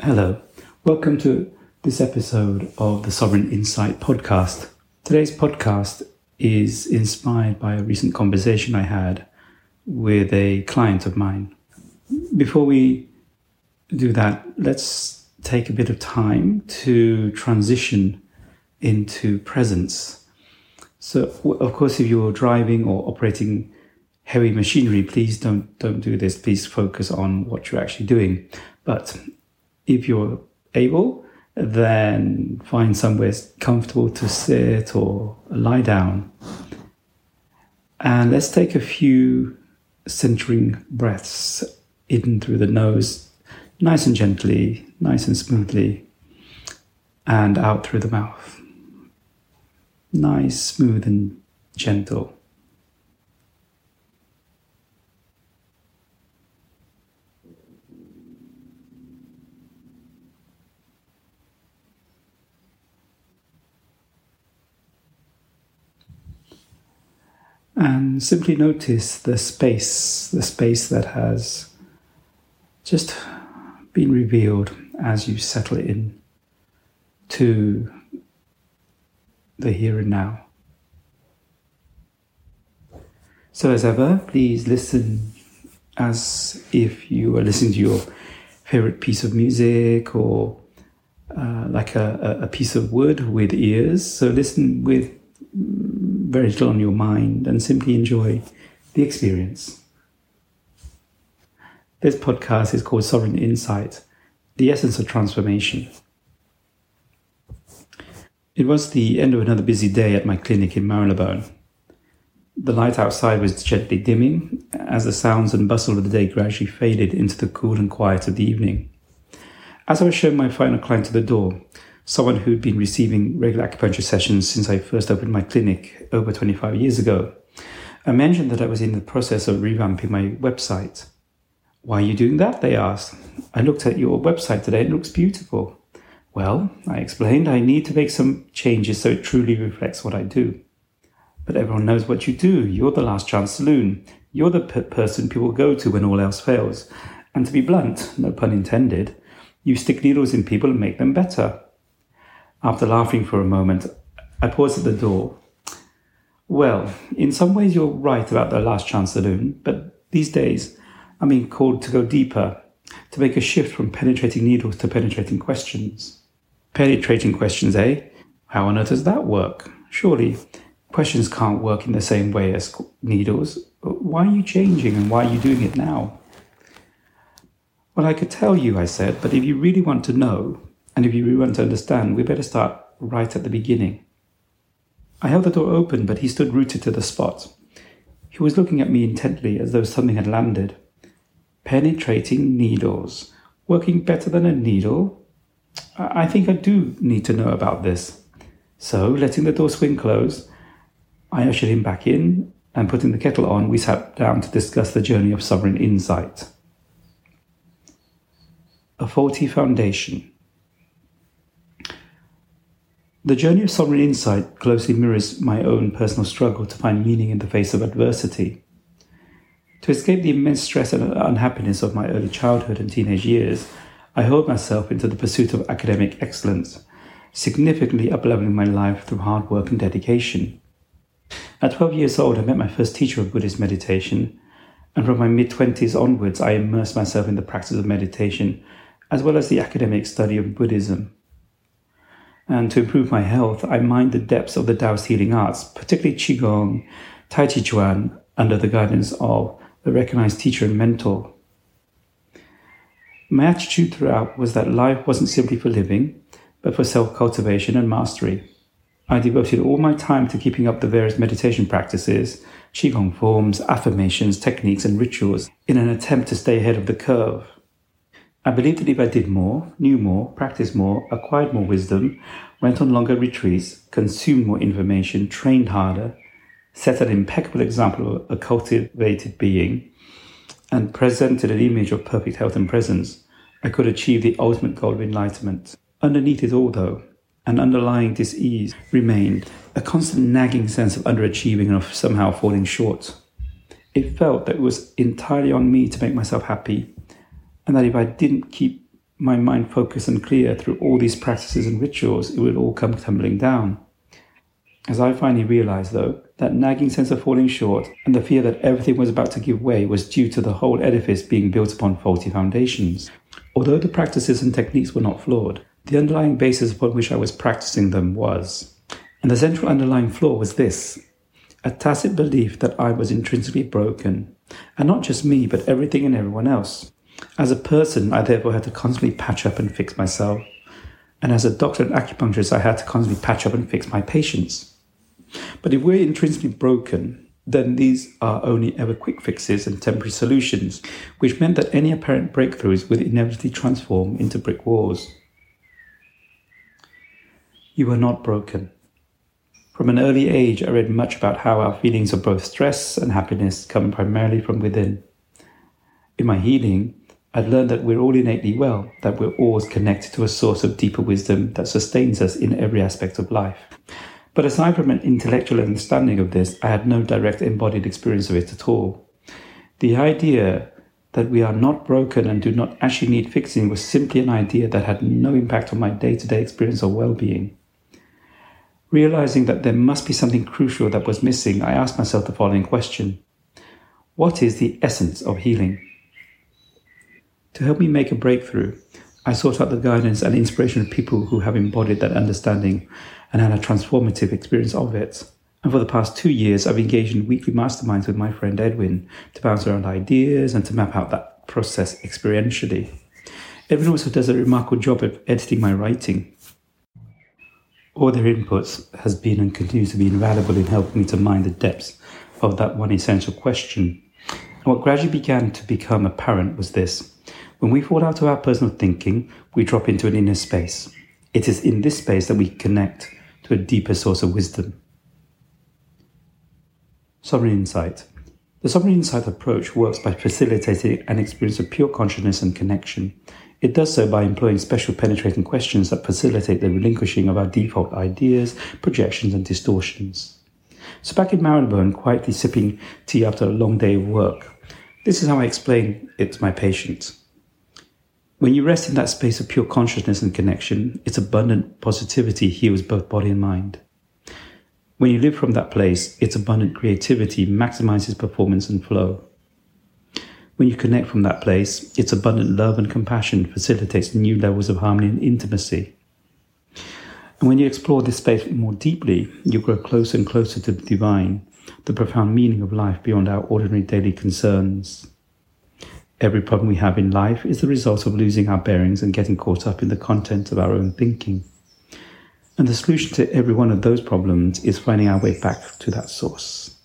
Hello, welcome to this episode of the Sovereign Insight podcast. Today's podcast is inspired by a recent conversation I had with a client of mine. Before we do that, let's take a bit of time to transition into presence. So, of course, if you're driving or operating heavy machinery, please don't don't do this. Please focus on what you're actually doing. But if you're able, then find somewhere comfortable to sit or lie down. And let's take a few centering breaths in through the nose, nice and gently, nice and smoothly, and out through the mouth. Nice, smooth, and gentle. And simply notice the space, the space that has just been revealed as you settle in to the here and now. So, as ever, please listen as if you were listening to your favorite piece of music or uh, like a, a piece of wood with ears. So, listen with very little on your mind and simply enjoy the experience. This podcast is called Sovereign Insight The Essence of Transformation. It was the end of another busy day at my clinic in Marylebone. The light outside was gently dimming as the sounds and bustle of the day gradually faded into the cool and quiet of the evening. As I was showing my final client to the door, someone who'd been receiving regular acupuncture sessions since I first opened my clinic over 25 years ago. I mentioned that I was in the process of revamping my website. Why are you doing that? They asked. I looked at your website today, it looks beautiful. Well, I explained, I need to make some changes so it truly reflects what I do. But everyone knows what you do. You're the last chance saloon. You're the person people go to when all else fails. And to be blunt, no pun intended, you stick needles in people and make them better. After laughing for a moment, I paused at the door. Well, in some ways you're right about the last chance saloon, but these days I'm being called to go deeper, to make a shift from penetrating needles to penetrating questions. Penetrating questions, eh? How on earth does that work? Surely questions can't work in the same way as needles. Why are you changing and why are you doing it now? Well, I could tell you, I said, but if you really want to know, and if you really want to understand, we better start right at the beginning. I held the door open, but he stood rooted to the spot. He was looking at me intently as though something had landed. Penetrating needles. Working better than a needle? I think I do need to know about this. So, letting the door swing close, I ushered him back in, and putting the kettle on, we sat down to discuss the journey of sovereign insight. A faulty foundation. The journey of sovereign insight closely mirrors my own personal struggle to find meaning in the face of adversity. To escape the immense stress and unhappiness of my early childhood and teenage years, I hurled myself into the pursuit of academic excellence, significantly upleveling my life through hard work and dedication. At 12 years old, I met my first teacher of Buddhist meditation, and from my mid 20s onwards, I immersed myself in the practice of meditation as well as the academic study of Buddhism. And to improve my health, I mined the depths of the Taoist healing arts, particularly Qigong, Tai Chi Chuan, under the guidance of a recognized teacher and mentor. My attitude throughout was that life wasn't simply for living, but for self cultivation and mastery. I devoted all my time to keeping up the various meditation practices, Qigong forms, affirmations, techniques, and rituals in an attempt to stay ahead of the curve. I believed that if I did more, knew more, practiced more, acquired more wisdom, went on longer retreats, consumed more information, trained harder, set an impeccable example of a cultivated being, and presented an image of perfect health and presence, I could achieve the ultimate goal of enlightenment. Underneath it all, though, an underlying dis-ease remained, a constant nagging sense of underachieving and of somehow falling short. It felt that it was entirely on me to make myself happy, and that if I didn't keep my mind focused and clear through all these practices and rituals, it would all come tumbling down. As I finally realized, though, that nagging sense of falling short and the fear that everything was about to give way was due to the whole edifice being built upon faulty foundations. Although the practices and techniques were not flawed, the underlying basis upon which I was practicing them was. And the central underlying flaw was this a tacit belief that I was intrinsically broken, and not just me, but everything and everyone else. As a person, I therefore had to constantly patch up and fix myself. And as a doctor and acupuncturist, I had to constantly patch up and fix my patients. But if we're intrinsically broken, then these are only ever quick fixes and temporary solutions, which meant that any apparent breakthroughs would inevitably transform into brick walls. You are not broken. From an early age, I read much about how our feelings of both stress and happiness come primarily from within. In my healing, I'd learned that we're all innately well, that we're always connected to a source of deeper wisdom that sustains us in every aspect of life. But aside from an intellectual understanding of this, I had no direct embodied experience of it at all. The idea that we are not broken and do not actually need fixing was simply an idea that had no impact on my day to day experience of well being. Realizing that there must be something crucial that was missing, I asked myself the following question What is the essence of healing? To help me make a breakthrough, I sought out the guidance and inspiration of people who have embodied that understanding and had a transformative experience of it. And for the past two years, I've engaged in weekly masterminds with my friend Edwin to bounce around ideas and to map out that process experientially. Edwin also does a remarkable job of editing my writing. All their inputs has been and continues to be invaluable in helping me to mine the depths of that one essential question. And what gradually began to become apparent was this. When we fall out of our personal thinking, we drop into an inner space. It is in this space that we connect to a deeper source of wisdom. Sovereign Insight. The Sovereign Insight approach works by facilitating an experience of pure consciousness and connection. It does so by employing special penetrating questions that facilitate the relinquishing of our default ideas, projections, and distortions. So, back in Marylebone, quietly sipping tea after a long day of work, this is how I explain it to my patients. When you rest in that space of pure consciousness and connection, its abundant positivity heals both body and mind. When you live from that place, its abundant creativity maximizes performance and flow. When you connect from that place, its abundant love and compassion facilitates new levels of harmony and intimacy. And when you explore this space more deeply, you grow closer and closer to the divine, the profound meaning of life beyond our ordinary daily concerns. Every problem we have in life is the result of losing our bearings and getting caught up in the content of our own thinking. And the solution to every one of those problems is finding our way back to that source.